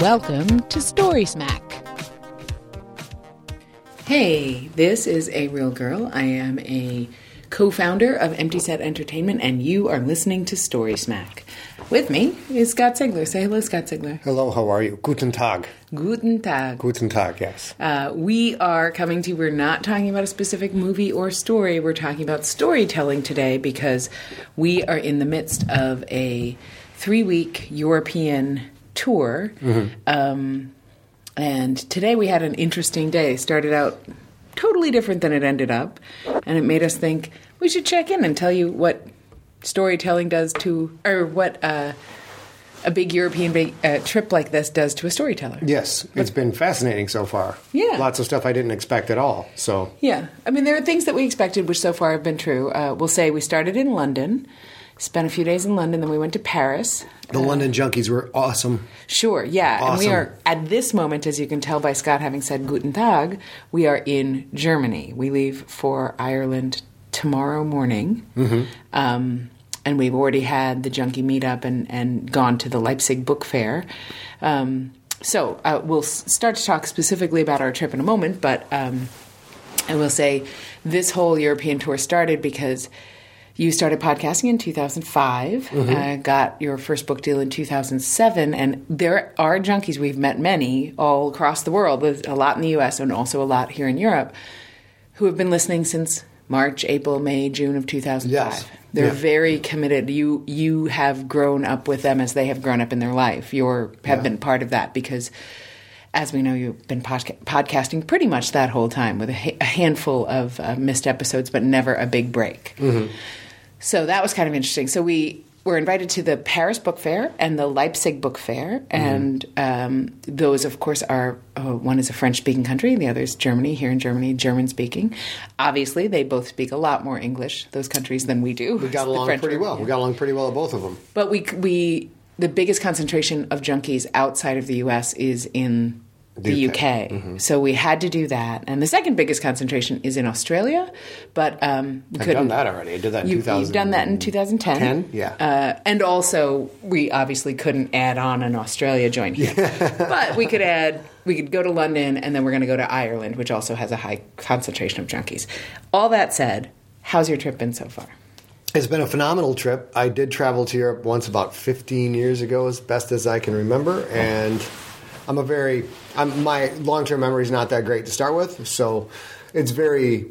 Welcome to Story Smack. Hey, this is A Real Girl. I am a co founder of Empty Set Entertainment, and you are listening to Story Smack. With me is Scott Sigler. Say hello, Scott Sigler. Hello, how are you? Guten Tag. Guten Tag. Guten Tag, yes. Uh, we are coming to, you. we're not talking about a specific movie or story. We're talking about storytelling today because we are in the midst of a three week European tour. Um, and today we had an interesting day. Started out totally different than it ended up. And it made us think we should check in and tell you what storytelling does to, or what uh, a big European uh, trip like this does to a storyteller. Yes, it's been fascinating so far. Yeah. Lots of stuff I didn't expect at all. So, Yeah, I mean, there are things that we expected, which so far have been true. Uh, we'll say we started in London, spent a few days in London, then we went to Paris. the London Junkies were awesome. Sure, yeah, and we are at this moment, as you can tell by Scott having said "Guten Tag," we are in Germany. We leave for Ireland tomorrow morning, um, and we've already had the junkie meetup and and gone to the Leipzig Book Fair. Um, so uh, we'll start to talk specifically about our trip in a moment, but. Um, I will say this whole European tour started because you started podcasting in 2005, uh, got your first book deal in 2007, and there are junkies. We've met many all across the world, a lot in the US and also a lot here in Europe, who have been listening since March, April, May, June of 2005. Yes. They're Yeah. very committed. You you have grown up with them as they have grown up in their life. You have Yeah. been part of that because as we know, you've been podca- podcasting pretty much that whole time with a, ha- a handful of uh, missed episodes, but never a big break. So that was kind of interesting. So we were invited to the Paris Book Fair and the Leipzig Book Fair, and um, those, of course, are uh, one is a French-speaking country, and the other is Germany. Here in Germany, German-speaking. Obviously, they both speak a lot more English those countries than we do. We got along pretty well. We got along pretty well at both of them. but we we the biggest concentration of junkies outside of the U.S. is in the UK. UK. Mm-hmm. So we had to do that, and the second biggest concentration is in Australia. But um, we I've couldn't. done that already. I did that in You, 2000. You've done that in 2010. 10? Yeah. Uh, and also, we obviously couldn't add on an Australia joint here. but we could add, we could go to London, and then we're going to go to Ireland, which also has a high concentration of junkies. All that said, how's your trip been so far? It's been a phenomenal trip. I did travel to Europe once about 15 years ago, as best as I can remember, and I'm a very I'm, my long-term memory is not that great to start with, so it's very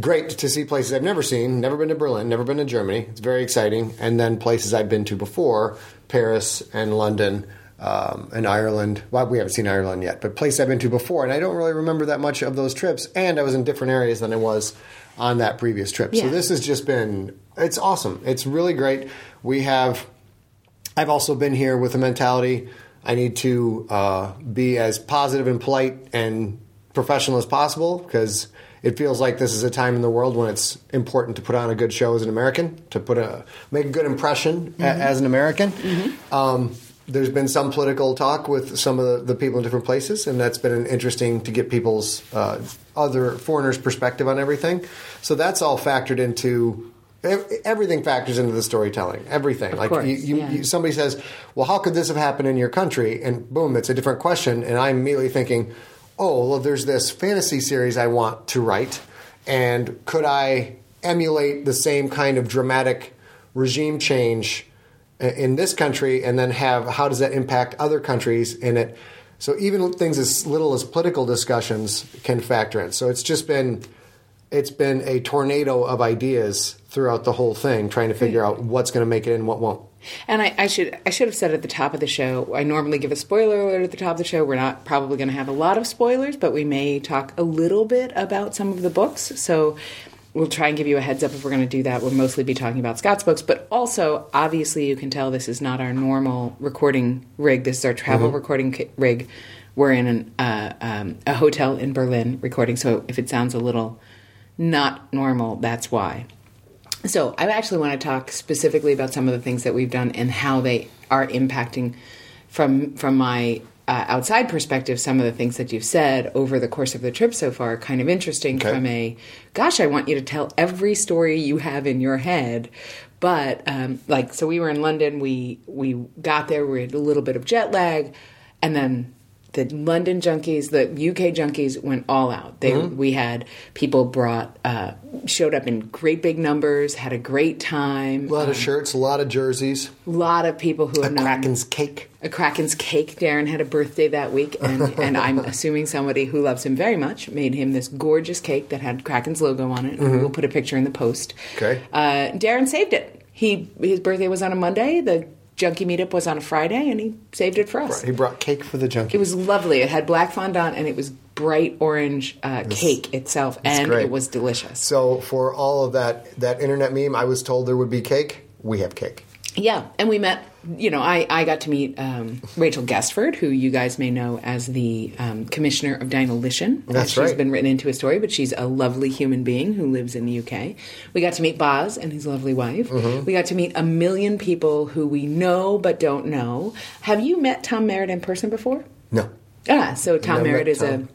great to see places I've never seen. Never been to Berlin, never been to Germany. It's very exciting, and then places I've been to before: Paris and London. Um, and Ireland. Well, we haven't seen Ireland yet, but places I've been to before, and I don't really remember that much of those trips. And I was in different areas than I was on that previous trip. Yeah. So this has just been it's awesome. It's really great. We have I've also been here with a mentality I need to uh, be as positive and polite and professional as possible because it feels like this is a time in the world when it's important to put on a good show as an American, to put a make a good impression a- as an American. Um, there's been some political talk with some of the, the people in different places, and that's been interesting to get people's uh, other foreigners' perspective on everything. So that's all factored into everything factors into the storytelling. Everything, like course, you, you, yeah. you, somebody says, "Well, how could this have happened in your country?" And boom, it's a different question, and I'm immediately thinking, "Oh, well, there's this fantasy series I want to write, and could I emulate the same kind of dramatic regime change in this country, and then have how does that impact other countries in it?" So even things as little as political discussions can factor in. So it's just been it's been a tornado of ideas throughout the whole thing, trying to figure out what's going to make it and what won't. And I, I should I should have said at the top of the show. I normally give a spoiler alert at the top of the show. We're not probably going to have a lot of spoilers, but we may talk a little bit about some of the books. So we'll try and give you a heads up if we're going to do that. We'll mostly be talking about Scott's books, but also obviously you can tell this is not our normal recording rig. This is our travel recording rig. We're in an, uh, um, a hotel in Berlin recording, so if it sounds a little not normal, that's why. So I actually want to talk specifically about some of the things that we've done and how they are impacting from from my uh, outside perspective. Some of the things that you've said over the course of the trip so far are kind of interesting. Okay. From a, gosh, I want you to tell every story you have in your head. But um, like, so we were in London. We we got there. We had a little bit of jet lag. and then the London junkies, the UK junkies went all out. They Mm-hmm. we had people brought uh, showed up in great big numbers, had a great time. A lot of shirts, a lot of jerseys, A lot of people who a have known Kraken's cake. a Kraken's cake. Darren had a birthday that week, and, and I'm assuming somebody who loves him very much made him this gorgeous cake that had Kraken's logo on it. And we'll put a picture in the post. Mm-hmm. Okay. Uh, Darren saved it. He his birthday was on a Monday. The junkie meetup was on a Friday, and he saved it for us. He brought cake for the junkie. It was lovely. It had black fondant, and it was bright orange uh, cake itself, and great. it was delicious. so for all of that that internet meme, I was told there would be cake. We have cake. Yeah, and we met. You know, I, I got to meet um, Rachel Guestford, who you guys may know as the um, commissioner of Dinolition. That's She's right. She's been written into a story, but she's a lovely human being who lives in the UK. We got to meet Boz and his lovely wife. Mm-hmm. We got to meet a million people who we know but don't know. Have you met Tom Merritt in person before? No. Ah, so Tom Merritt is a Tom.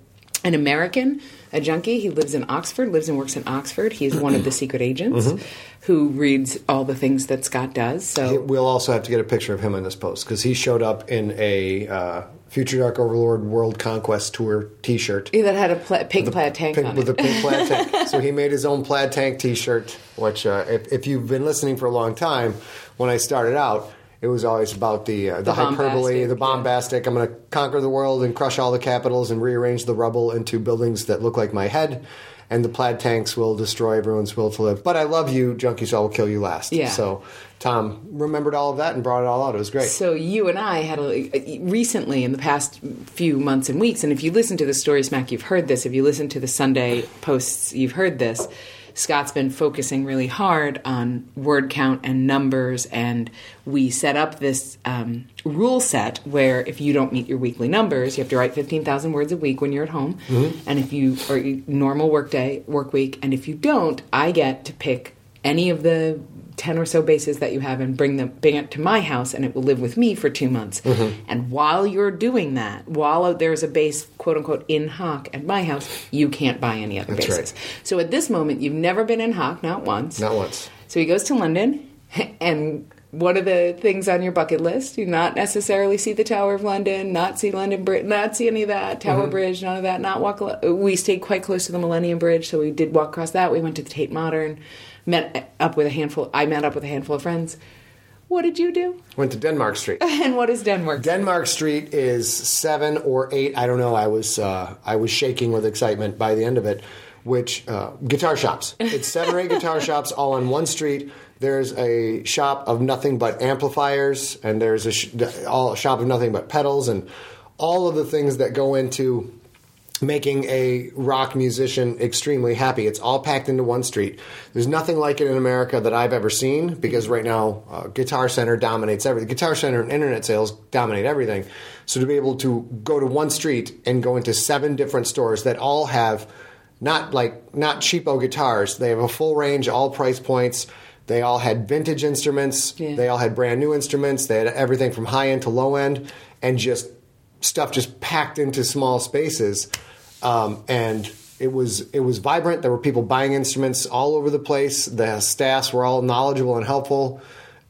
An American, a junkie. He lives in Oxford, lives and works in Oxford. He's one of the secret agents Mm-hmm. who reads all the things that Scott does. So We'll also have to get a picture of him in this post because he showed up in a uh, Future Dark Overlord World Conquest Tour T-shirt. Yeah, that had a pla- pink plaid tank Pink- on with it. a pink plaid tank. So he made his own plaid tank T-shirt. Which, uh, if, if you've been listening for a long time, when I started out, it was always about the uh, the, The hyperbole, the bombastic. I'm going to conquer the world and crush all the capitals and rearrange the rubble into buildings that look like my head. And the plaid tanks will destroy everyone's will to live. But I love you, junkie, so I will kill you last. Yeah. So Tom remembered all of that and brought it all out. It was great. So you and I had a, recently in the past few months and weeks, and if you listen to the Story Smack, you've heard this. If you listen to the Sunday posts, you've heard this. Scott's been focusing really hard on word count and numbers, and we set up this um, rule set where if you don't meet your weekly numbers, you have to write fifteen thousand words a week when you're at home, and if you or normal work day, work week, and if you don't, I get to pick any of the 10 or so bases that you have and bring them bring it to my house and it will live with me for two months Mm-hmm. and while you're doing that while there's a base quote unquote in hock at my house you can't buy any other That's bases right. so at this moment you've never been in hock not once Not once. so he goes to london and what are the things on your bucket list? Do not necessarily see the Tower of London, not see London Bridge, not see any of that Mm-hmm. Tower Bridge, none of that. Not walk. We stayed quite close to the Millennium Bridge, so we did walk across that. We went to the Tate Modern, met up with a handful. I met up with a handful of friends. What did you do? Went to Denmark Street. And what is Denmark? Denmark Street is seven or eight. I don't know. I was uh, I was shaking with excitement by the end of it. Which uh, guitar shops? It's seven or eight guitar shops all on one street. There's a shop of nothing but amplifiers, and there's a sh- all a shop of nothing but pedals, and all of the things that go into making a rock musician extremely happy. It's all packed into one street. There's nothing like it in America that I've ever seen because right now uh, Guitar Center dominates everything. Guitar Center and internet sales dominate everything. So to be able to go to one street and go into seven different stores that all have not like not cheapo guitars. They have a full range, all price points. They all had vintage instruments. Yeah. They all had brand new instruments. They had everything from high end to low end, and just stuff just packed into small spaces. Um, and it was it was vibrant. There were people buying instruments all over the place. The staffs were all knowledgeable and helpful,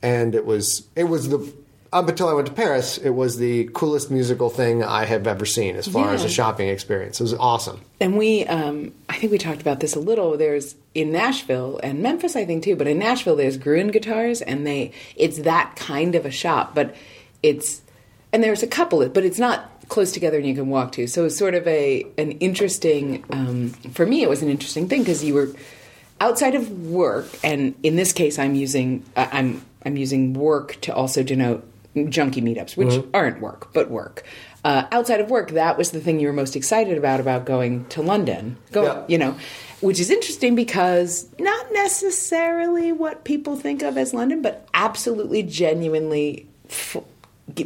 and it was it was the up until I went to Paris, it was the coolest musical thing I have ever seen as far as a shopping experience. It was awesome. And we, um, I think we talked about this a little. There's in Nashville and Memphis, I think too. But in Nashville, there's Gruhn guitars, and they it's that kind of a shop. But it's and there's a couple, but it's not close together and you can walk to. So it's sort of a an interesting. Um, for me, it was an interesting thing because you were outside of work, and in this case, I'm using uh, I'm I'm using work to also denote junkie meetups, which aren't work but work. Uh, outside of work, that was the thing you were most excited about about going to London. Go, Yeah. you know, which is interesting because not necessarily what people think of as London, but absolutely genuinely f-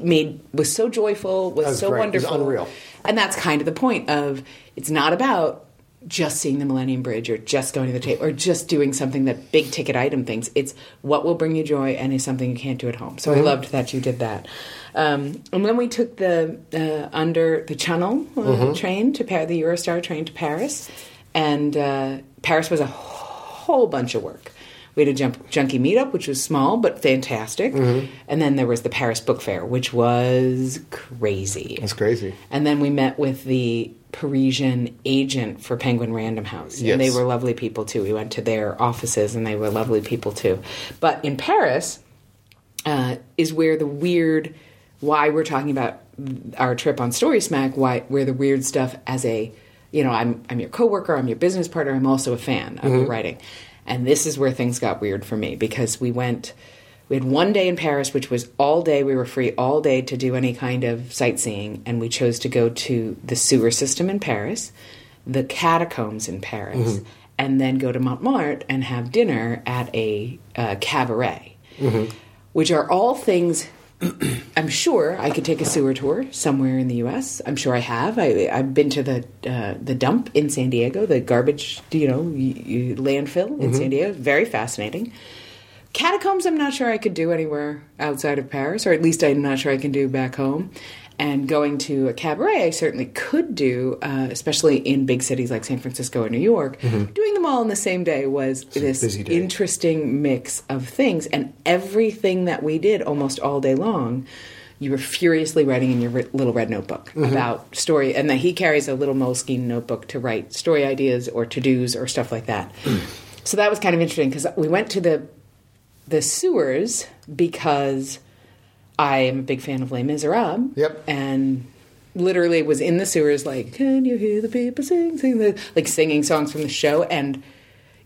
made was so joyful, was That's so great. Was wonderful, unreal. and that's kind of the point of it's not about just seeing the Millennium Bridge or just going to the Tate or just doing something that big ticket item things. It's what will bring you joy and is something you can't do at home. So I loved that you did that. Um, and then we took the uh, under the Channel uh, train to Paris, the Eurostar train to Paris, and uh, Paris was a whole bunch of work. We had a jump, junkie meetup, which was small but fantastic. Mm-hmm. And then there was the Paris Book Fair, which was crazy. It's crazy. And then we met with the Parisian agent for Penguin Random House. Yes. And they were lovely people too. We went to their offices and they were lovely people too. But in Paris uh, is where the weird, why we're talking about our trip on Story Smack, why where the weird stuff as a, you know, I'm I'm your coworker, I'm your business partner, I'm also a fan of your writing. And this is where things got weird for me because we went we had one day in Paris, which was all day. We were free all day to do any kind of sightseeing, and we chose to go to the sewer system in Paris, the catacombs in Paris, and then go to Montmartre and have dinner at a uh, cabaret, which are all things. I'm sure I could take a sewer tour somewhere in the U.S. I'm sure I have. I, I've been to the uh, the dump in San Diego, the garbage, you know, y- y- landfill in San Diego. Very fascinating. Catacombs, I'm not sure I could do anywhere outside of Paris, or at least I'm not sure I can do back home. And going to a cabaret, I certainly could do, uh, especially in big cities like San Francisco or New York. Doing them all in the same day was this day. interesting mix of things. And everything that we did almost all day long, you were furiously writing in your ri- little red notebook about story. And that he carries a little Moleskine notebook to write story ideas or to dos or stuff like that. so that was kind of interesting because we went to the the sewers because I am a big fan of Les Miserables. Yep. And literally was in the sewers like, can you hear the people sing, sing the like singing songs from the show and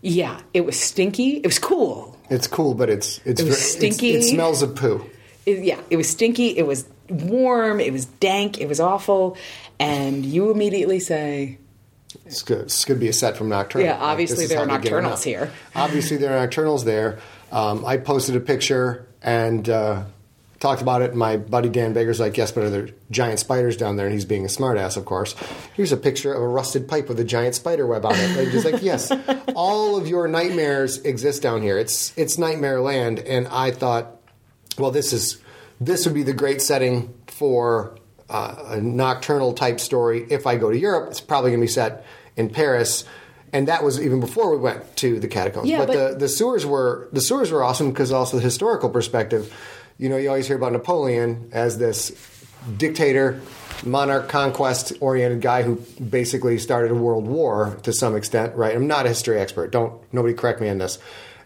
yeah, it was stinky. It was cool. It's cool, but it's it's It ver- it's- stinky. It smells of poo. It- yeah, it was stinky. It was warm. It was dank. It was awful. And you immediately say, It's good. This could be a set from Nocturnal. Yeah, obviously this is there are nocturnals here. Obviously there are nocturnals there. Um, I posted a picture and uh, talked about it. And my buddy Dan Baker's like, "Yes, but are there giant spiders down there?" And he's being a smartass, of course. Here's a picture of a rusted pipe with a giant spider web on it. And he's like, "Yes, all of your nightmares exist down here. It's it's nightmare land." And I thought, well, this is this would be the great setting for uh, a nocturnal type story. If I go to Europe, it's probably going to be set in Paris, and that was even before we went to the catacombs. Yeah, but, but- the the sewers were the sewers were awesome because also the historical perspective. You know, you always hear about Napoleon as this dictator, monarch, conquest oriented guy who basically started a world war to some extent. Right? I'm not a history expert. Don't nobody correct me on this.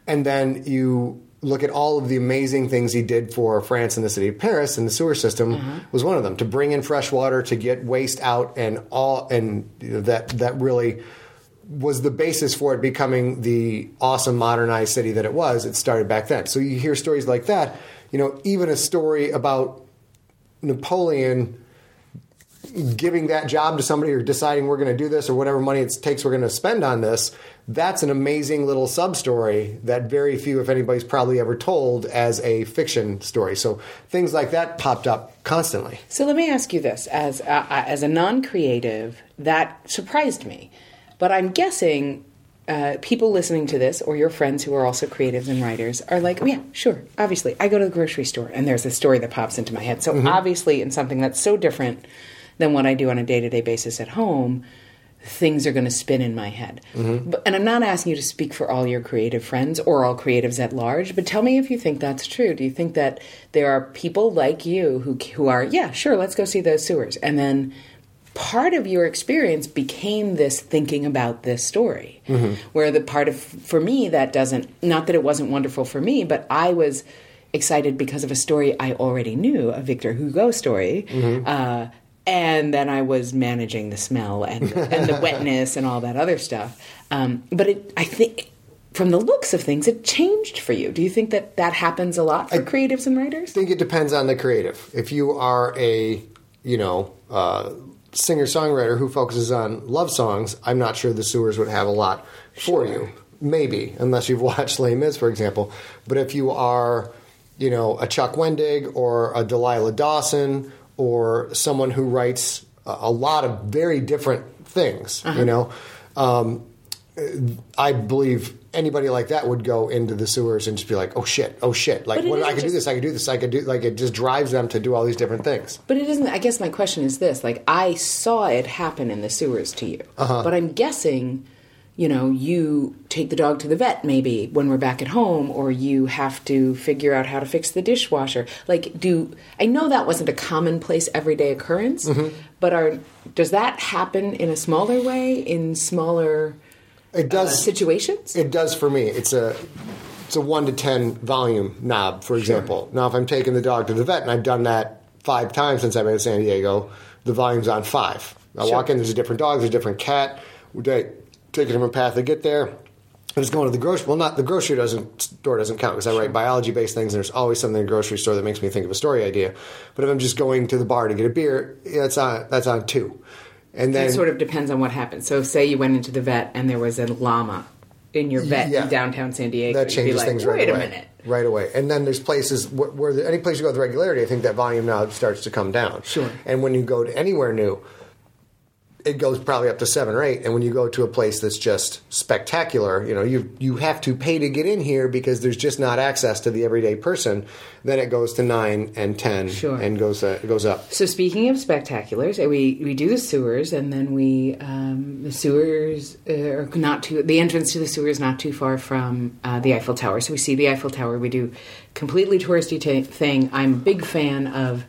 And then you look at all of the amazing things he did for France and the city of Paris, and the sewer system mm-hmm. was one of them. To bring in fresh water, to get waste out, and all, and you know, that that really was the basis for it becoming the awesome modernized city that it was. It started back then. So you hear stories like that. You know, even a story about Napoleon giving that job to somebody or deciding we're going to do this or whatever money it takes we're going to spend on this that's an amazing little sub story that very few if anybody's probably ever told as a fiction story. So things like that popped up constantly. So let me ask you this: as uh, as a non-creative, that surprised me, but I'm guessing uh, people listening to this or your friends who are also creatives and writers are like, oh, yeah, sure, obviously, I go to the grocery store and there's a story that pops into my head. So obviously, in something that's so different than what I do on a day-to-day basis at home. Things are going to spin in my head. But, and I'm not asking you to speak for all your creative friends or all creatives at large, but tell me if you think that's true. Do you think that there are people like you who, who are, yeah, sure, let's go see those sewers. And then part of your experience became this thinking about this story. Where the part of for me that doesn't not that it wasn't wonderful for me but i was excited because of a story i already knew a victor hugo story. Uh, and then i was managing the smell and, and the wetness and all that other stuff. Um, but it, i think from the looks of things it changed for you. Do you think that that happens a lot for creatives and writers? I think it depends on the creative. If you are a, you know, uh, singer songwriter who focuses on love songs, I'm not sure the sewers would have a lot for you. Maybe, unless you've watched Les Mis, for example. But if you are, you know, a Chuck Wendig or a Delilah Dawson or someone who writes a, a lot of very different things, you know, um, I believe anybody like that would go into the sewers and just be like, "Oh shit, oh shit!" Like, what, I could do this, I could do this, I could do. Like, it just drives them to do all these different things. But it isn't. I guess my question is this: like, I saw it happen in the sewers to you, Uh-huh. but I'm guessing you know, you take the dog to the vet maybe when we're back at home, or you have to figure out how to fix the dishwasher. Like, do I know that wasn't a commonplace everyday occurrence, Mm-hmm. but are does that happen in a smaller way in smaller It uh, does. situations? It does for me. It's a it's a one to ten volume knob, for example. Now, if I'm taking the dog to the vet, and I've done that five times since I've been in San Diego, the volume's on five. I Sure. walk in, there's a different dog, there's a different cat. We take take a different path to get there. If it's going to the grocery, well, not the grocery doesn't store doesn't count because I write biology based things, and there's always something in the grocery store that makes me think of a story idea. But if I'm just going to the bar to get a beer, yeah, that's on that's on two. And then It sort of depends on what happens. So, say you went into the vet and there was a llama in your vet Yeah. in downtown San Diego. that changes like, things right Wait away. a minute. Right away. And then there's places where, where the, any place you go with regularity, I think that volume now starts to come down. Sure. And when you go to anywhere new, it goes probably up to seven or eight. And when you go to a place that's just spectacular, you know, you you have to pay to get in here because there's just not access to the everyday person. Then it goes to nine and ten, Sure. and goes uh, it goes up. So speaking of spectaculars, we we do the sewers, and then we um, the sewers uh, are not too. The entrance to the sewer is not too far from uh, the Eiffel Tower. So we see the Eiffel Tower. We do completely touristy ta thing. I'm a big fan of.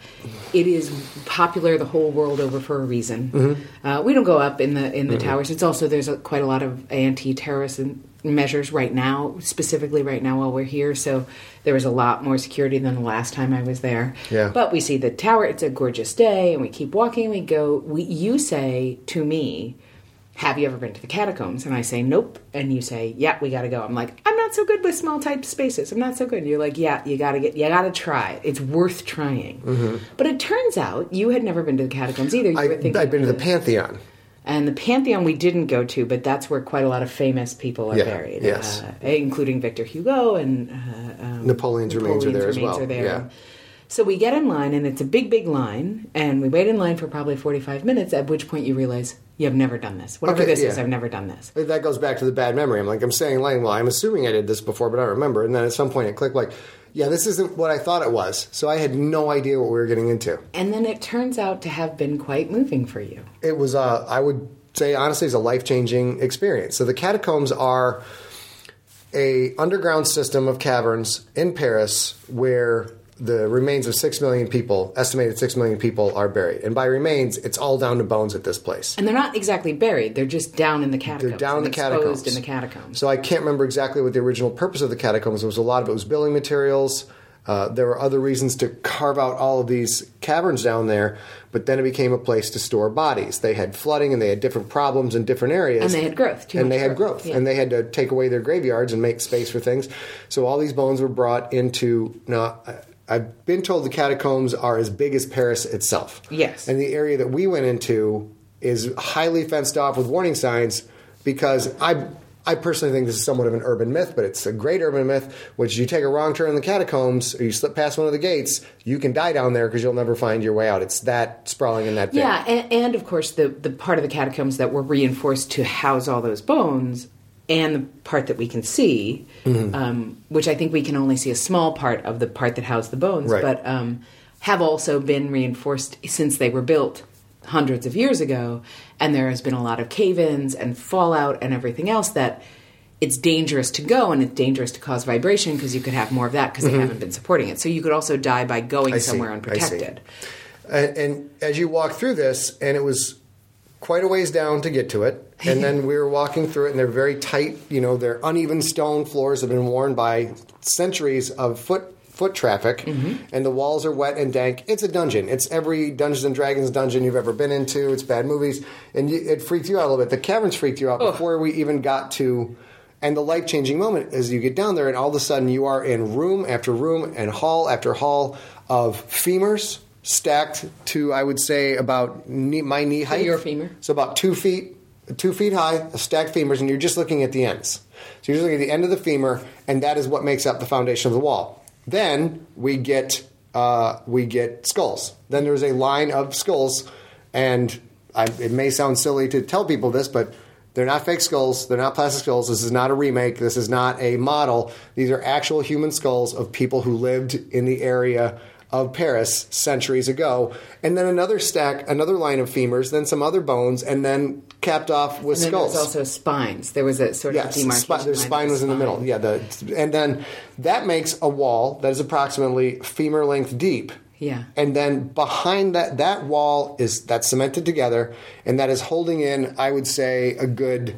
It is popular the whole world over for a reason. Uh, we don't go up in the in the towers. It's also there's a, quite a lot of anti-terrorist measures right now, specifically right now while we're here. So there was a lot more security than the last time I was there. Yeah. But we see the tower. It's a gorgeous day, and we keep walking. We go. We, you say to me, "Have you ever been to the catacombs?" And I say, "Nope." And you say, "Yeah, we got to go." I'm like, "I'm not so good with small type spaces. I'm not so good." And you're like, "Yeah, you got to get. You got to try. It's worth trying." But it turns out you had never been to the catacombs either. You I, I've been to the Pantheon. and the Pantheon we didn't go to, but that's where quite a lot of famous people are Yeah, buried. yes. uh, including Victor Hugo and uh, um, Napoleon's remains are there as well. are there. Yeah. So we get in line, and it's a big, big line, and we wait in line for probably forty-five minutes. At which point you realize you have never done this. Whatever Okay, this is. I've never done this. That goes back to the bad memory. I'm like, I'm saying, like, well, I'm assuming I did this before, but I remember. And then at some point it clicked, like, yeah, this isn't what I thought it was. So I had no idea what we were getting into. And then it turns out to have been quite moving for you. It was, uh, I would say, honestly, it's a life changing experience. So the catacombs are a underground system of caverns in Paris where the remains of six million people, estimated six million people, are buried. And by remains, it's all down to bones at this place. And they're not exactly buried; they're just down in the catacombs. They're down in the exposed catacombs. in the catacombs. So I can't remember exactly what the original purpose of the catacombs was. A lot of it was building materials. Uh, there were other reasons to carve out all of these caverns down there, but then it became a place to store bodies. They had flooding and they had different problems in different areas. And they had growth, too and they had growth, yeah. And they had to take away their graveyards and make space for things. So all these bones were brought into. Now, I- I've been told the catacombs are as big as Paris itself. Yes. And the area that we went into is highly fenced off with warning signs because I I personally think this is somewhat of an urban myth, but it's a great urban myth, which you take a wrong turn in the catacombs or you slip past one of the gates, you can die down there because you'll never find your way out. It's that sprawling and that big. Yeah, and, and of course the the part of the catacombs that were reinforced to house all those bones, and the part that we can see, Mm-hmm. um, which I think we can only see a small part of the part that housed the bones, Right. but um, have also been reinforced since they were built hundreds of years ago, and there has been a lot of cave-ins and fallout and everything else that. It's dangerous to go, and it's dangerous to cause vibration because you could have more of that because they haven't been supporting it. So you could also die by going Mm-hmm. I somewhere see. unprotected. And, and as you walk through this, and it was quite a ways down to get to it, and then we were walking through it, and they're very tight. You know, they're uneven stone floors have been worn by centuries of foot foot traffic, mm-hmm. and the walls are wet and dank. It's a dungeon. It's every Dungeons and Dragons dungeon you've ever been into. It's bad movies, and you, it freaked you out a little bit. The caverns freaked you out before we even got to. And the life changing moment is you get down there, and all of a sudden you are in room after room and hall after hall of femurs stacked to, I would say, about knee, my knee height. your femur? So about two feet, two feet high, stacked femurs, and you're just looking at the ends. So you're just looking at the end of the femur, and that is what makes up the foundation of the wall. Then we get uh, we get skulls. Then there's a line of skulls, and I, it may sound silly to tell people this, but they're not fake skulls. They're not plastic skulls. This is not a remake. This is not a model. These are actual human skulls of people who lived in the area of Paris centuries ago, and then another stack, another line of femurs, then some other bones, and then capped off with And skulls. there's also spines. There was a sort of Yes, demarcation. spi- their spine of was in the middle. Yeah, the, and then that makes a wall that is approximately femur length deep. Yeah. And then behind that, that wall is that's cemented together, and that is holding in, I would say, a good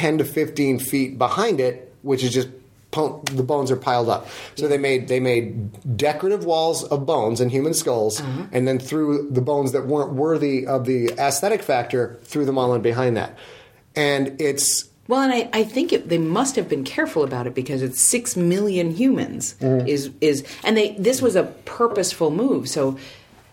10 to 15 feet behind it, which is just the bones are piled up. So they made they made decorative walls of bones and human skulls, and then threw the bones that weren't worthy of the aesthetic factor, threw them all in behind that. And it's Well, and I, I think it, they must have been careful about it because it's six million humans. Mm-hmm. Is is and they this was a purposeful move, so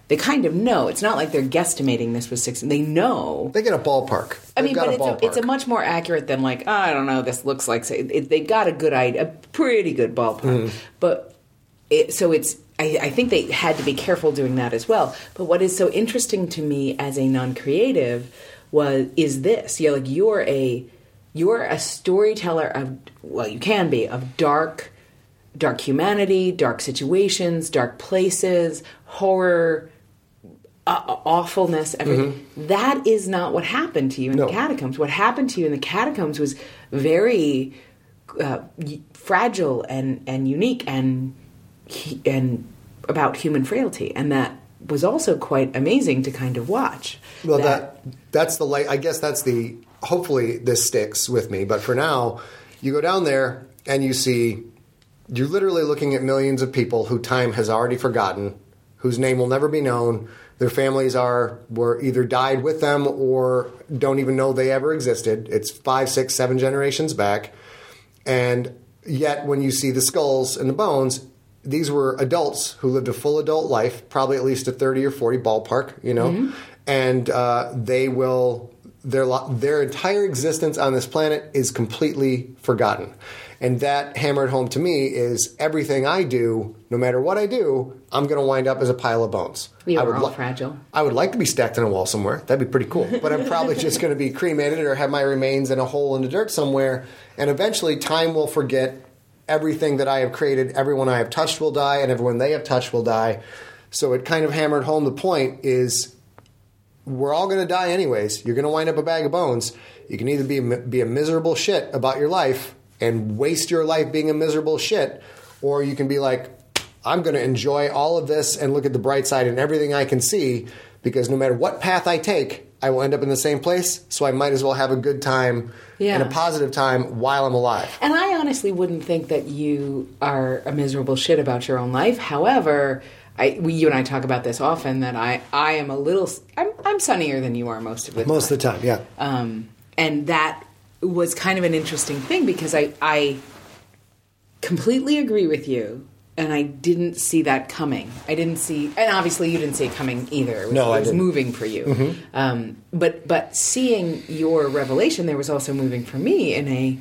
they kind of know. It's not like they're guesstimating this was six. They know. they get a ballpark. I They've mean, got but a it's a, it's a much more accurate than like I don't know. This looks like say it, they got a good idea, a pretty good ballpark. Mm-hmm. But it, so it's. I, I think they had to be careful doing that as well. But what is so interesting to me as a non-creative was is this. You know, like you're a you're a storyteller of well, you can be of dark, dark humanity, dark situations, dark places, horror uh, awfulness, everything. That is not what happened to you in No. the catacombs. What happened to you in the catacombs was very uh, fragile and, and unique and and about human frailty, and that was also quite amazing to kind of watch. Well, that that's the light. I guess that's the. Hopefully, this sticks with me. But for now, you go down there and you see. You're literally looking at millions of people who time has already forgotten, whose name will never be known. Their families are were either died with them or don't even know they ever existed. It's five, six, seven generations back, and yet when you see the skulls and the bones, these were adults who lived a full adult life, probably at least a 30 or 40 ballpark, you know, and uh, they will, their, their entire existence on this planet is completely forgotten. And that hammered home to me is everything I do, no matter what I do, I'm going to wind up as a pile of bones. We I would all li- fragile. I would like to be stacked in a wall somewhere. That'd be pretty cool. But I'm probably just going to be cremated or have my remains in a hole in the dirt somewhere. And eventually, time will forget everything that I have created. Everyone I have touched will die, and everyone they have touched will die. So it kind of hammered home the point is we're all going to die anyways. You're going to wind up a bag of bones. You can either be be a miserable shit about your life and waste your life being a miserable shit, or you can be like, I'm going to enjoy all of this and look at the bright side and everything I can see because no matter what path I take, I will end up in the same place. So I might as well have a good time Yeah. and a positive time while I'm alive. And I honestly wouldn't think that you are a miserable shit about your own life. However, I, we, you and I talk about this often that I, I am a little, I'm, I'm sunnier than you are most of the time. Most of the time, yeah. Um, and that was kind of an interesting thing because I, I completely agree with you, and I didn't see that coming. I didn't see, and obviously you didn't see it coming either. It was, No, I it was moving for you. Um, but but seeing your revelation, there was also moving for me in a.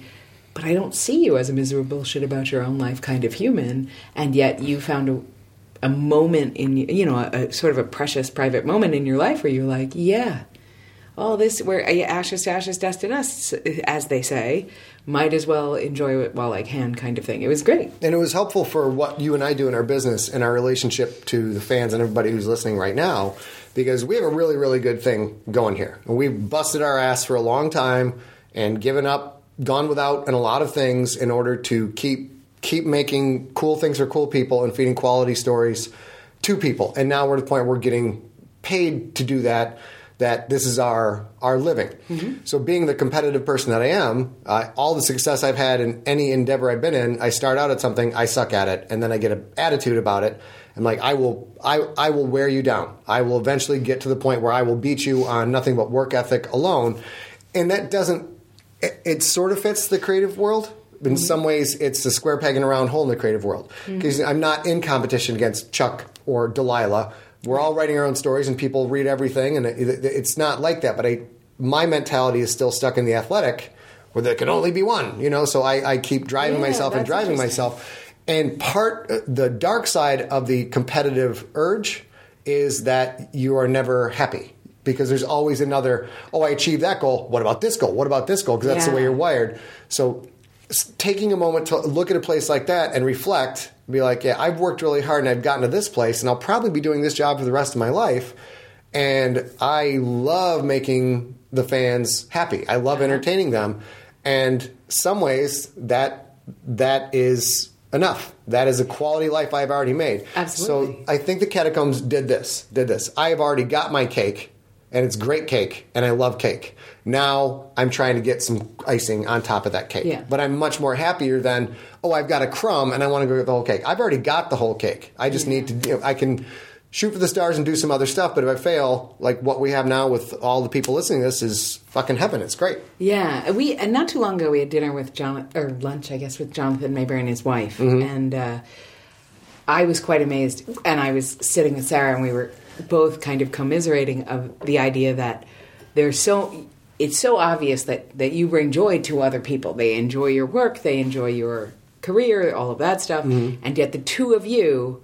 But I don't see you as a miserable shit about your own life kind of human, and yet you found a a moment in you know a, a sort of a precious private moment in your life where you're like, yeah, all this where ashes to ashes, dust to dust, as they say, might as well enjoy it while I can, kind of thing. It was great. And it was helpful for what you and I do in our business and our relationship to the fans and everybody who's listening right now, because we have a really, really good thing going here. We've busted our ass for a long time and given up, gone without, and a lot of things in order to keep keep making cool things for cool people and feeding quality stories to people. And now we're at the point where we're getting paid to do that. That this is our our living. So, being the competitive person that I am, uh, all the success I've had in any endeavor I've been in, I start out at something, I suck at it, and then I get an attitude about it. I'm like, I will, I, I will wear you down. I will eventually get to the point where I will beat you on nothing but work ethic alone, and that doesn't. It, it sort of fits the creative world. In some ways, it's the square peg in a round hole in the creative world because I'm not in competition against Chuck or Delilah. We're all writing our own stories, and people read everything, and it, it- it's not like that. But I, my mentality is still stuck in the athletic, where there can only be one. You know, so I, I keep driving Yeah, myself and driving myself. And part, uh, the dark side of the competitive urge is that you are never happy because there's always another. Oh, I achieved that goal. What about this goal? What about this goal? Because that's the way you're wired. So taking a moment to look at a place like that and reflect, be like, yeah, I've worked really hard and I've gotten to this place, and I'll probably be doing this job for the rest of my life. And I love making the fans happy. I love entertaining them, and some ways that that is enough. That is a quality life I've already made. Absolutely. So I think the catacombs did this. Did this. I have already got my cake, and it's great cake, and I love cake. Now I'm trying to get some icing on top of that cake. Yeah. But I'm much more happier than oh I've got a crumb and I want to go get the whole cake. I've already got the whole cake. I just need to. You know, I can shoot for the stars and do some other stuff. But if I fail, like what we have now with all the people listening to this, is fucking heaven. It's great. Yeah, we and not too long ago we had dinner with John or lunch, I guess, with Jonathan Maberry and his wife, and uh, I was quite amazed. And I was sitting with Sarah, and we were both kind of commiserating of the idea that there's so it's so obvious that that you bring joy to other people. They enjoy your work, they enjoy your career, all of that stuff, mm-hmm. and yet the two of you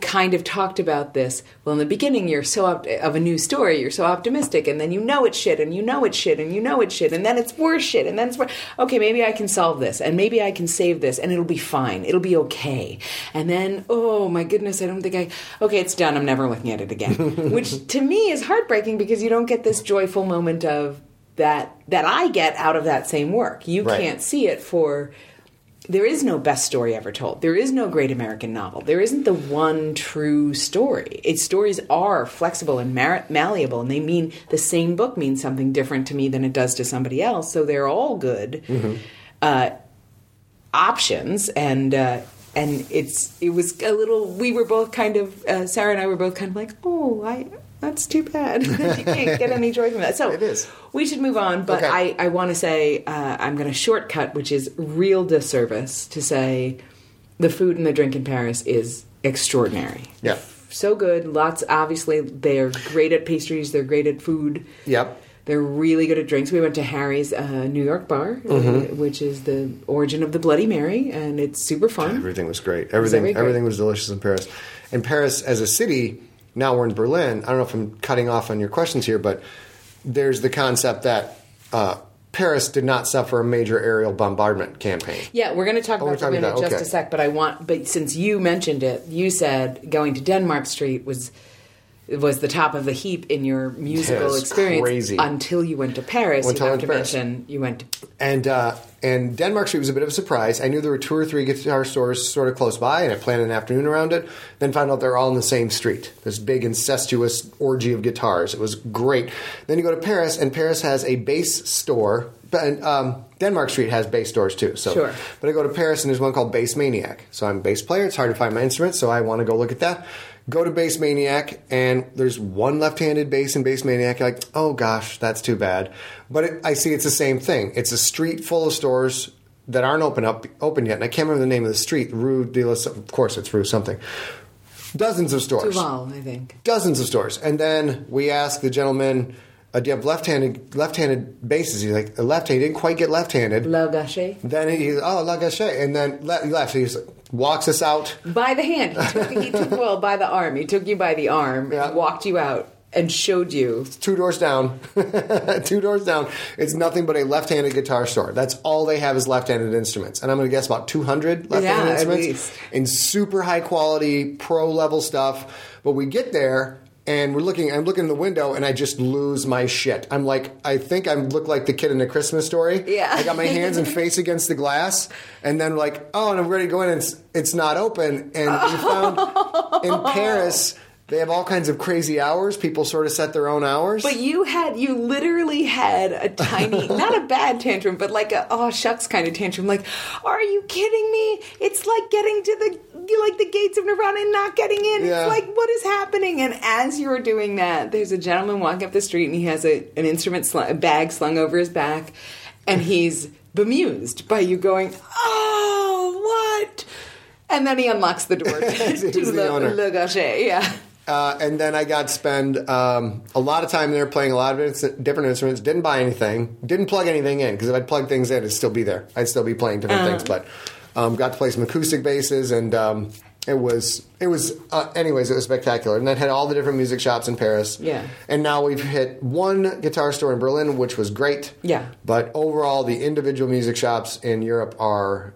kind of talked about this. Well, in the beginning, you're so op- of a new story, you're so optimistic, and then you know it's shit, and you know it's shit, and you know it's shit, and then it's worse shit, and then it's worse. Okay, maybe I can solve this, and maybe I can save this, and it'll be fine. It'll be okay. And then, oh my goodness, I don't think I. Okay, it's done. I'm never looking at it again. Which to me is heartbreaking because you don't get this joyful moment of that that I get out of that same work. You Right. can't see it for there is no best story ever told. There is no great American novel. There isn't the one true story. Its stories are flexible and mar- malleable, and they mean the same book means something different to me than it does to somebody else. So they're all good uh, options, and uh, and it's it was a little. We were both kind of uh, Sarah and I were both kind of like, oh, I. That's too bad. you can't get any joy from that. So It is. we should move on, but Okay. I, I want to say uh, I'm going to shortcut, which is real disservice, to say the food and the drink in Paris is extraordinary. Yeah. So good. Lots, obviously, they're great at pastries, they're great at food. Yep. They're really good at drinks. We went to Harry's uh, New York bar, uh, Mm-hmm. which is the origin of the Bloody Mary, and it's super fun. Everything was great. Everything very great. everything was delicious in Paris. And Paris as a city, now we're in Berlin. I don't know if I'm cutting off on your questions here, but there's the concept that uh, Paris did not suffer a major aerial bombardment campaign. Yeah, we're going to talk Oh, about that in just okay. a sec, but I want, but since you mentioned it, you said going to Denmark Street was was the top of the heap in your musical Yes, experience crazy. until you went to Paris. Until you have to to Paris. mention you went to And uh, and Denmark Street was a bit of a surprise. I knew there were two or three guitar stores sort of close by, and I planned an afternoon around it. Then found out they're all in the same street. This big incestuous orgy of guitars. It was great. Then you go to Paris, and Paris has a bass store. But um, Denmark Street has bass stores too. So, Sure. but I go to Paris, and there's one called Bass Maniac. So I'm a bass player. It's hard to find my instrument, so I want to go look at that. Go to Bass Maniac, and there's one left-handed bass in Bass Maniac. You're like, oh gosh, that's too bad. But it, I see it's the same thing. It's a street full of stores that aren't open up open yet, and I can't remember the name of the street. Rue de la, of course, it's Rue something. Dozens of stores Duval, I think. dozens of stores. And then we asked the gentleman, uh, "Do you have left-handed left-handed bases?" He's like, "Left-handed." He didn't quite get left-handed. La Gaucher. Then he's oh la gaucher, and then le- left. He walks us out. By the hand. He took, he took well by the arm. He took you by the arm, Yeah. and walked you out, and showed you. Two doors down, two doors down. It's nothing but a left-handed guitar store. That's all they have is left-handed instruments, and I'm going to guess about 200 left-handed Yeah, at instruments in super high quality pro level stuff. But we get there. And we're looking. I'm looking in the window, and I just lose my shit. I'm like, I think I look like the kid in a Christmas story. Yeah. I got my hands and face against the glass, and then like, oh, and I'm ready to go in. And it's it's not open. And we found in Paris they have all kinds of crazy hours. People sort of set their own hours. But you had, you literally had a tiny, not a bad tantrum, but like a oh shucks kind of tantrum. Like, are you kidding me? It's like getting to the like the gates of Nirvana and not getting in. Yeah. It's like what is happening? And as you were doing that, there's a gentleman walking up the street and he has a an instrument sl- a bag slung over his back, and he's bemused by you going, oh what? And then he unlocks the door to, the Le, owner. Le Gaucher. Yeah. Uh, and then I got to spend um, a lot of time there playing a lot of different instruments. Didn't buy anything. Didn't plug anything in because if I'd plug things in, it'd still be there. I'd still be playing different things. But um, got to play some acoustic basses, and um, it was it was. Uh, anyways, it was spectacular. And then had all the different music shops in Paris. Yeah. And now we've hit one guitar store in Berlin, which was great. Yeah. But overall, the individual music shops in Europe are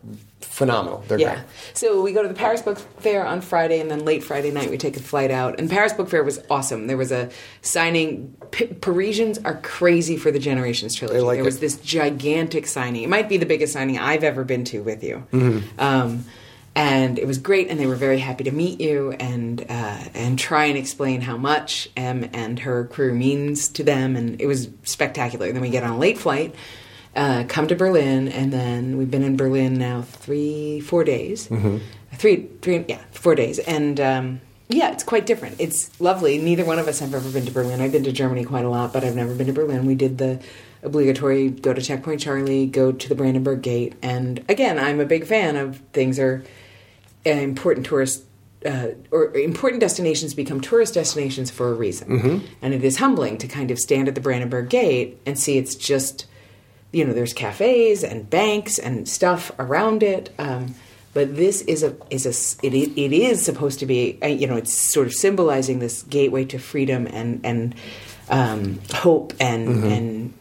phenomenal. They're Yeah. great. So we go to the Paris Book Fair on Friday, and then late Friday night we take a flight out. And Paris Book Fair was awesome. There was a signing. P- Parisians are crazy for the Generations trilogy. Like there was this gigantic signing. It might be the biggest signing I've ever been to with you. Mm-hmm. Um, and it was great, and they were very happy to meet you and uh, and try and explain how much Em and her crew means to them. And it was spectacular. And Then we get on a late flight uh, come to Berlin, and then we've been in Berlin now three, four days. Three, three, yeah, four days, and um, yeah, it's quite different. It's lovely. Neither one of us have ever been to Berlin. I've been to Germany quite a lot, but I've never been to Berlin. We did the obligatory go to Checkpoint Charlie, go to the Brandenburg Gate, and again, I'm a big fan of things are uh, important tourist uh, or important destinations become tourist destinations for a reason, and it is humbling to kind of stand at the Brandenburg Gate and see it's just you know there's cafes and banks and stuff around it. Um, but this is a is a it, it is supposed to be uh, you know it's sort of symbolizing this gateway to freedom and and um, hope and and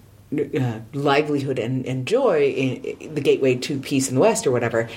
uh, livelihood and, and joy in, in the gateway to peace in the West or whatever.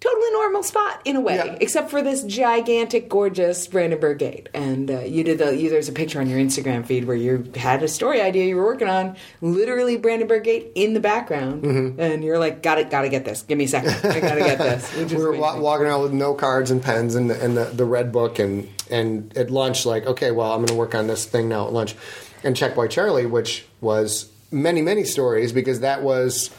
Totally normal spot in a way, Yeah. except for this gigantic, gorgeous Brandenburg Gate. And uh, you did the you, there's a picture on your Instagram feed where you had a story idea you were working on, literally Brandenburg Gate in the background, Mm-hmm. and you're like, got it, got to get this. Give me a second, I got to get this. We were wa- walking around with no cards and pens and, the, and the, the red book and and at lunch like okay well i'm going to work on this thing now at lunch and checkpoint charlie which was many many stories because that was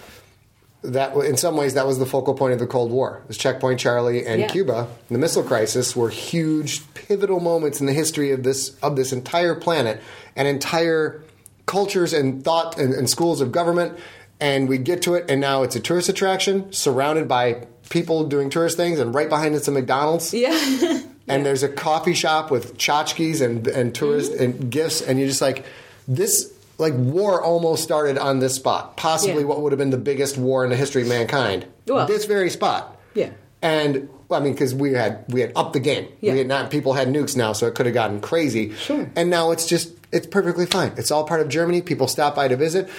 that in some ways that was the focal point of the cold war was checkpoint charlie and Yeah. cuba the missile crisis were huge pivotal moments in the history of this of this entire planet and entire cultures and thought and, and schools of government and we get to it and now it's a tourist attraction surrounded by people doing tourist things and right behind it's a mcdonald's yeah, and there's a coffee shop with tchotchkes and and tourist Mm-hmm. and gifts, and you're just like, this like war almost started on this spot, possibly Yeah. what would have been the biggest war in the history of mankind. Well- this very spot. Yeah. And well, I mean, because we had we had upped the game. Yeah. We had not people had nukes now, so it could have gotten crazy. Sure. And now it's just it's perfectly fine. It's all part of Germany. People stop by to visit.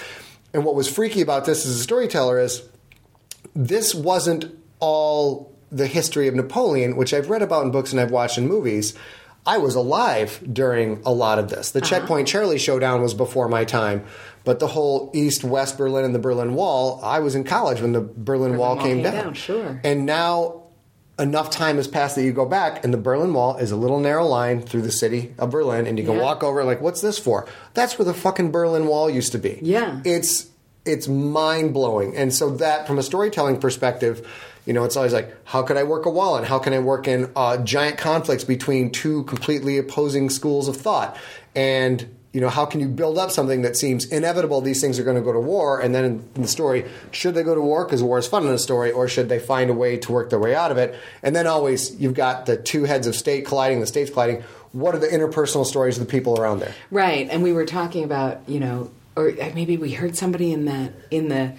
And what was freaky about this as a storyteller is this wasn't all the history of Napoleon, which I've read about in books and I've watched in movies. I was alive during a lot of this. The uh-huh. Checkpoint Charlie showdown was before my time, but the whole East West Berlin and the Berlin Wall, I was in college when the Berlin, Wall, Wall came, came down. down, sure. And now enough time has passed that you go back and the Berlin Wall is a little narrow line through the city of Berlin and you can Yeah. walk over like what's this for? That's where the fucking Berlin Wall used to be. Yeah. It's it's mind blowing. And so that, from a storytelling perspective, you know, it's always like, how could I work a wall and how can I work in uh, giant conflicts between two completely opposing schools of thought? And you know, how can you build up something that seems inevitable? These things are going to go to war, and then in, the story, should they go to war because war is fun in a story, or should they find a way to work their way out of it? And then always, you've got the two heads of state colliding, the states colliding. What are the interpersonal stories of the people around there? Right, and we were talking about you know, or maybe we heard somebody in the in the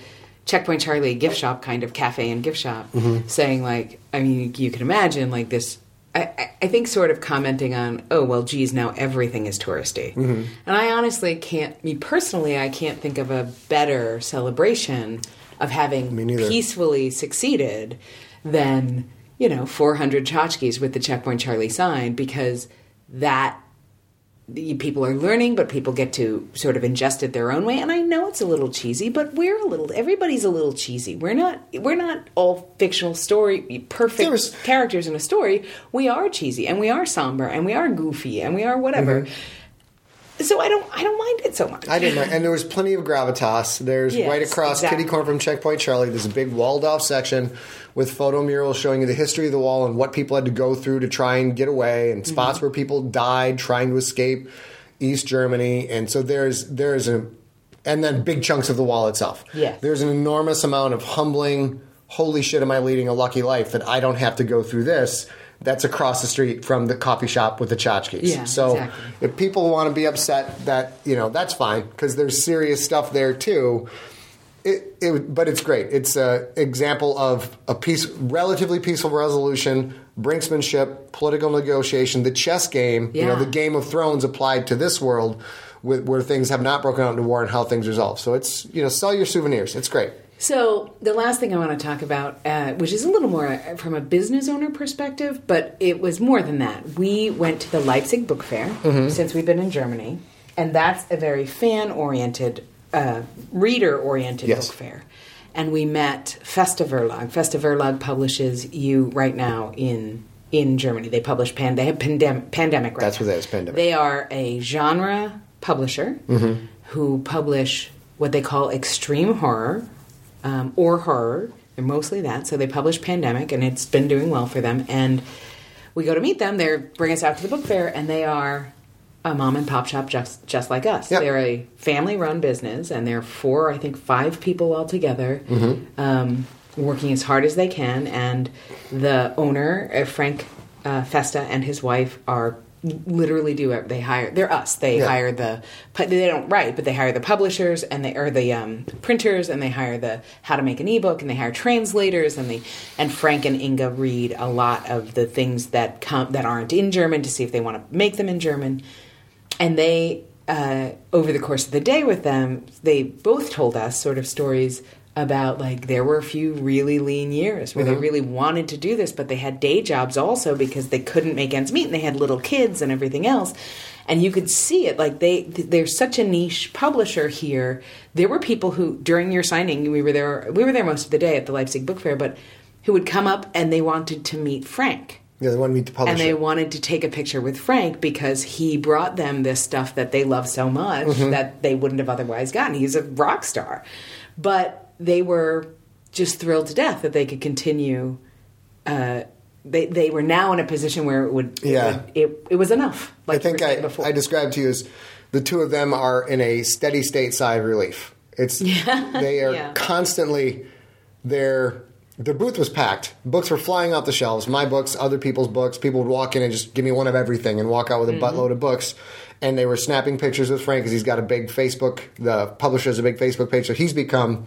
Checkpoint Charlie gift shop kind of cafe and gift shop saying like, I mean, you can imagine like this. I, I- think sort of commenting on, oh well, geez, now everything is touristy, mm-hmm. and I honestly can't. Me personally, I can't think of a better celebration of having peacefully succeeded than you know 400 tchotchkes with the Checkpoint Charlie sign because that people are learning, but people get to sort of ingest it their own way. And I know it's a little cheesy, but we're a little. Everybody's a little cheesy. We're not. We're not all fictional story perfect was- characters in a story. We are cheesy, and we are somber, and we are goofy, and we are whatever. Mm-hmm. So I don't. I don't mind it so much. Mm-hmm. I didn't mind. And there was plenty of gravitas. There's Yes, right across exactly. kitty corner from Checkpoint Charlie. There's a big walled off section with photo murals showing you the history of the wall and what people had to go through to try and get away, and spots Mm-hmm. where people died trying to escape East Germany. And so there's there's a and then big chunks of the wall itself. Yeah, There's an enormous amount of humbling. Holy shit! Am I leading a lucky life that I don't have to go through this? That's across the street from the coffee shop with the tchotchkes. Yeah, so exactly. if people want to be upset that you know that's fine because there's serious stuff there too it, it, but it's great it's an example of a peace, relatively peaceful resolution brinksmanship political negotiation the chess game yeah. you know the game of thrones applied to this world with, where things have not broken out into war and how things resolve so it's you know sell your souvenirs it's great So the last thing I want to talk about, uh, which is a little more uh, from a business owner perspective, but it was more than that. We went to the Leipzig Book Fair since we've been in Germany, and that's a very fan-oriented, uh, reader-oriented Yes. book fair. And we met Festa Verlag. Festa Verlag publishes you right now in in Germany. They publish pan. They have pandem- pandemic. Right That's now. what it is, Pandemic. They are a genre publisher who publish what they call extreme horror um, or horror. They're mostly that. So they publish Pandemic, and it's been doing well for them. And we go to meet them. They bring us out to the book fair, and they are a mom and pop shop just just like us. Yep. They're a family run business, and they're four, I think, five people all together, um, working as hard as they can. And the owner, uh, Frank uh, Festa, and his wife are literally do it. They hire. They're us. They Yeah. hire the. They don't write, but they hire the publishers and they or the um, printers, and they hire the how to make an ebook, and they hire translators, and they and Frank and Inga read a lot of the things that come that aren't in German to see if they want to make them in German and they uh, over the course of the day with them they both told us sort of stories about like there were a few really lean years where they really wanted to do this but they had day jobs also because they couldn't make ends meet and they had little kids and everything else and you could see it like they they're such a niche publisher here there were people who during your signing we were there we were there most of the day at the leipzig book fair but who would come up and they wanted to meet frank yeah they want to meet the publisher and they wanted to take a picture with Frank because he brought them this stuff that they love so much Mm-hmm. that they wouldn't have otherwise gotten. He's a rock star. But they were just thrilled to death that they could continue. Uh, they, they were now in a position where it would, Yeah. would- it, it was enough. Like I think I, before. I described to you as the two of them are in a steady state sigh of relief. It's they are Yeah. constantly their their booth was packed. Books were flying off the shelves. My books, other people's books. People would walk in and just give me one of everything and walk out with a Mm-hmm. buttload of books. And they were snapping pictures with Frank because he's got a big Facebook. The publisher has a big Facebook page, so he's become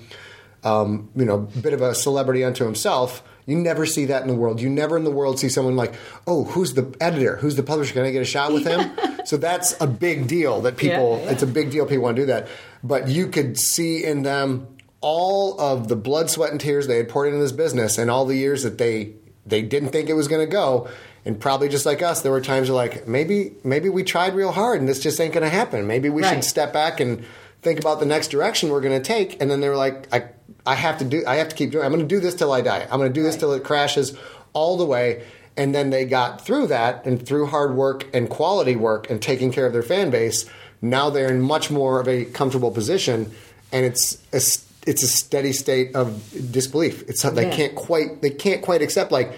um, you know, a bit of a celebrity unto himself. You never see that in the world. You never in the world see someone like, oh, who's the editor? Who's the publisher? Can I get a shot with him? so that's a big deal that people, Yeah, yeah. it's a big deal people want to do that. But you could see in them all of the blood, sweat, and tears they had poured into this business and all the years that they they didn't think it was going to go. And probably just like us, there were times like maybe maybe we tried real hard and this just ain't going to happen. Maybe we Right. should step back and think about the next direction we're going to take. And then they were like, I I have to do I have to keep doing. I'm going to do this till I die. I'm going to do this till it crashes all the way. And then they got through that and through hard work and quality work and taking care of their fan base. Now they're in much more of a comfortable position, and it's, it's it's a steady state of disbelief. It's they Yeah. can't quite they can't quite accept like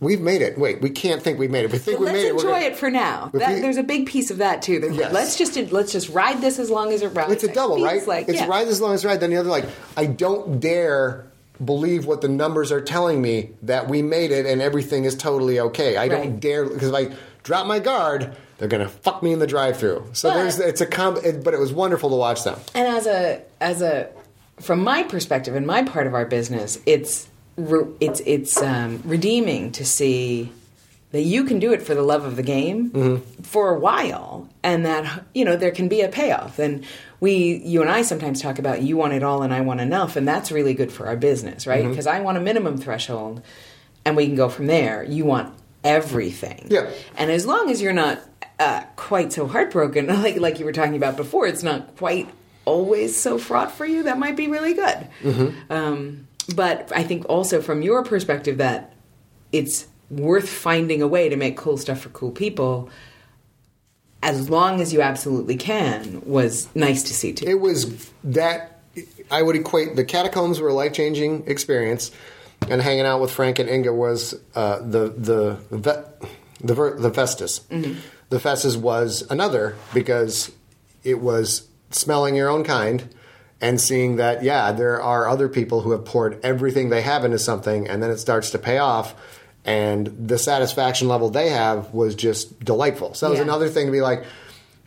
we've made it. Wait, we can't think we've made it. We think Well, we made it. we're enjoy it for now. That, we- there's a big piece of that too. That Yes. Let's just let's just ride this as long as it rides. It's a double, Feels right? Like, it's yeah. ride as long as ride. Then the other, like, I don't dare believe what the numbers are telling me that we made it and everything is totally okay. I don't dare because if I drop my guard, they're gonna fuck me in the drive-through. So But- there's it's a com- it, but it was wonderful to watch them. And as a as a from my perspective in my part of our business, it's re- it's it's um, redeeming to see that you can do it for the love of the game for a while, and that you know there can be a payoff. And we, you and I, sometimes talk about you want it all and I want enough, and that's really good for our business, right? Because I want a minimum threshold, and we can go from there. You want everything, Yeah. And as long as you're not uh, quite so heartbroken, like like you were talking about before, it's not quite always so fraught for you. That might be really good. Um, but I think also from your perspective that it's worth finding a way to make cool stuff for cool people. As long as you absolutely can was nice to see too. It was that I would equate the catacombs were a life changing experience, and hanging out with Frank and Inga was uh, the the the ver- the Festas. The Festas was another because it was smelling your own kind and seeing that yeah there are other people who have poured everything they have into something and then it starts to pay off and the satisfaction level they have was just delightful so that was another thing to be like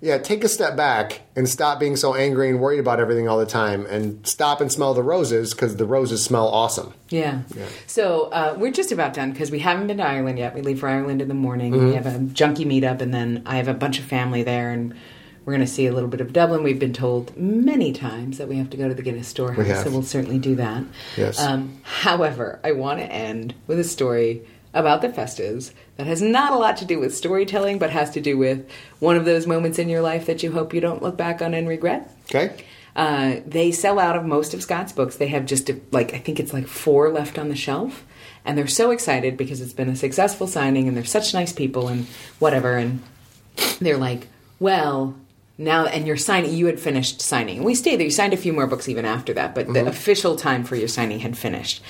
yeah, take a step back and stop being so angry and worried about everything all the time, and stop and smell the roses because the roses smell awesome. Yeah. So uh, we're just about done because we haven't been to Ireland yet. We leave for Ireland in the morning. Mm-hmm. We have a junkie meetup, and then I have a bunch of family there, and we're going to see a little bit of Dublin. We've been told many times that we have to go to the Guinness Storehouse, have. so we'll certainly do that. Yes. Um, however, I want to end with a story about the Festas that has not a lot to do with storytelling, but has to do with one of those moments in your life that you hope you don't look back on and regret. Okay? Uh, they sell out of most of Scott's books. They have just like I think it's like four left on the shelf, and they're so excited because it's been a successful signing, and they're such nice people and whatever. And they're like, well, now and you're signing. You had finished signing, we stayed there. You signed a few more books even after that, but the mm-hmm. official time for your signing had finished.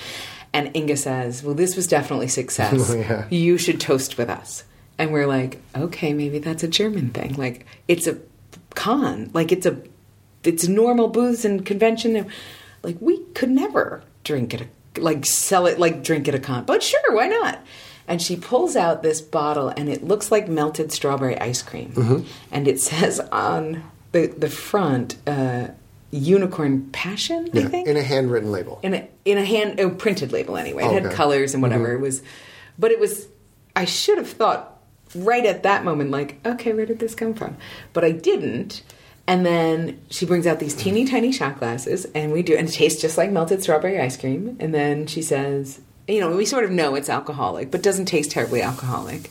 And Inga says, "Well, this was definitely success. Oh, yeah. You should toast with us." And we're like, "Okay, maybe that's a German thing. Like it's a con. Like it's a it's normal booths and convention. Like we could never drink at a like sell it like drink at a con, but sure, why not? And she pulls out this bottle, and it looks like melted strawberry ice cream, and it says on the the front, uh, "Unicorn Passion." I Yeah, think in a handwritten label. in a in a hand a printed label anyway. It had colors and whatever. Mhm. It was, but it was. I should have thought right at that moment, like, okay, where did this come from? But I didn't. And then she brings out these teeny tiny shot glasses, and we do, and it tastes just like melted strawberry ice cream. And then she says, you know, we sort of know it's alcoholic, but doesn't taste terribly alcoholic.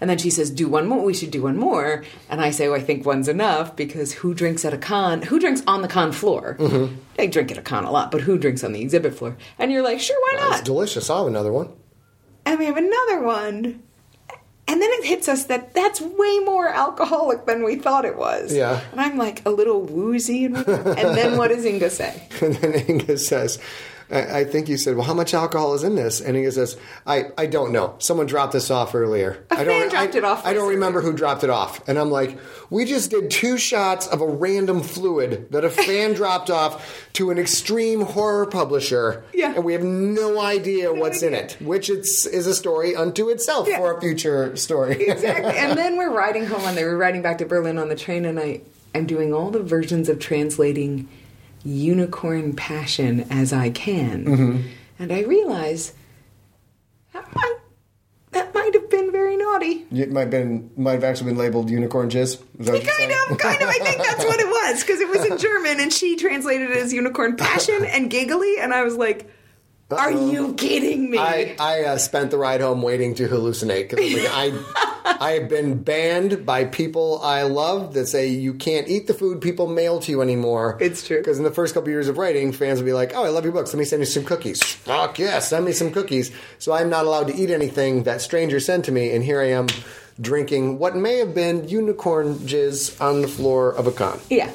And then she says, "Do one more. We should do one more." And I say, "Well, I think one's enough because who drinks at a con? Who drinks on the con floor? Mm-hmm. I drink at a con a lot, but who drinks on the exhibit floor?" And you're like, "Sure, why It's not?" delicious. I'll have another one. and we have another one. And then it hits us that that's way more alcoholic than we thought it was. Yeah. And I'm like a little woozy. And, and then what does Inga say? And then Inga says, I I think you said, well, how much alcohol is in this? And he says, I, I don't know. Someone dropped this off earlier. A I don't, fan dropped I, it off I don't remember who dropped it off. And I'm like, we just did two shots of a random fluid that a fan dropped off to an extreme horror publisher. Yeah. And we have no idea what's in it, which it's, is a story unto itself Yeah. for a future story. exactly. And then we're riding home on. we're riding back to Berlin on the train, and I I'm doing all the versions of translating unicorn passion as I can, Mm-hmm. and I realize that might that might have been very naughty. It might have been might have actually been labeled unicorn jizz. Is that what you're Kind saying? of, kind of. I think that's what it was because it was in German, and she translated it as unicorn passion and giggly, and I was like, "Are you kidding me?" I, I uh, spent the ride home waiting to hallucinate because like, I I have been banned by people I love that say you can't eat the food people mail to you anymore. It's true. Because in the first couple years of writing, fans would be like, "Oh, I love your books. Let me send you some cookies." Fuck yeah, send me some cookies. So I'm not allowed to eat anything that strangers send to me, and here I am drinking what may have been unicorn jizz on the floor of a con. Yeah.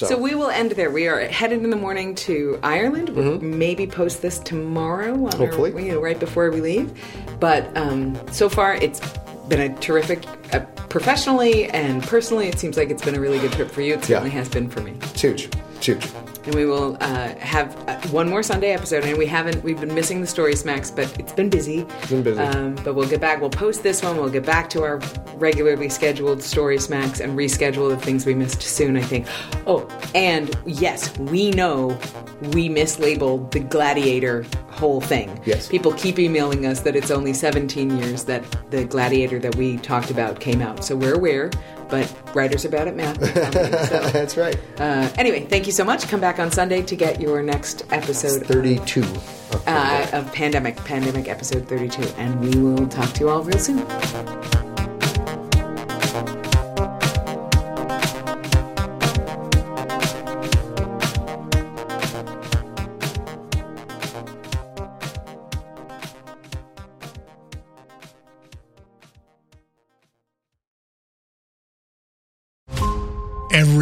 So, So we will end there. We are headed in the morning to Ireland. We'll maybe post this tomorrow, on Mm-hmm. Hopefully. our, you know, right before we leave. But um, so far, it's been a terrific, uh, professionally and personally. It seems like it's been a really good trip for you. It certainly has been for me. it's huge. It's huge. And we will uh, have uh, one more Sunday episode. And we haven't, we've been missing the Story Smacks, but it's been busy. It's been busy. Um, but we'll get back. We'll post this one. We'll get back to our regularly scheduled Story Smacks and reschedule the things we missed soon, I think. Oh, and yes, we know we mislabeled the Gladiator whole thing. Yes. People keep emailing us that it's only 17 years that the Gladiator that we talked about came out. So we're aware, but writers are bad at math. so. That's right. Uh, anyway, thank you so much. Come back on Sunday to get your next episode 32. of uh, of Pandemic, Pandemic episode 32. And we will talk to you all real soon.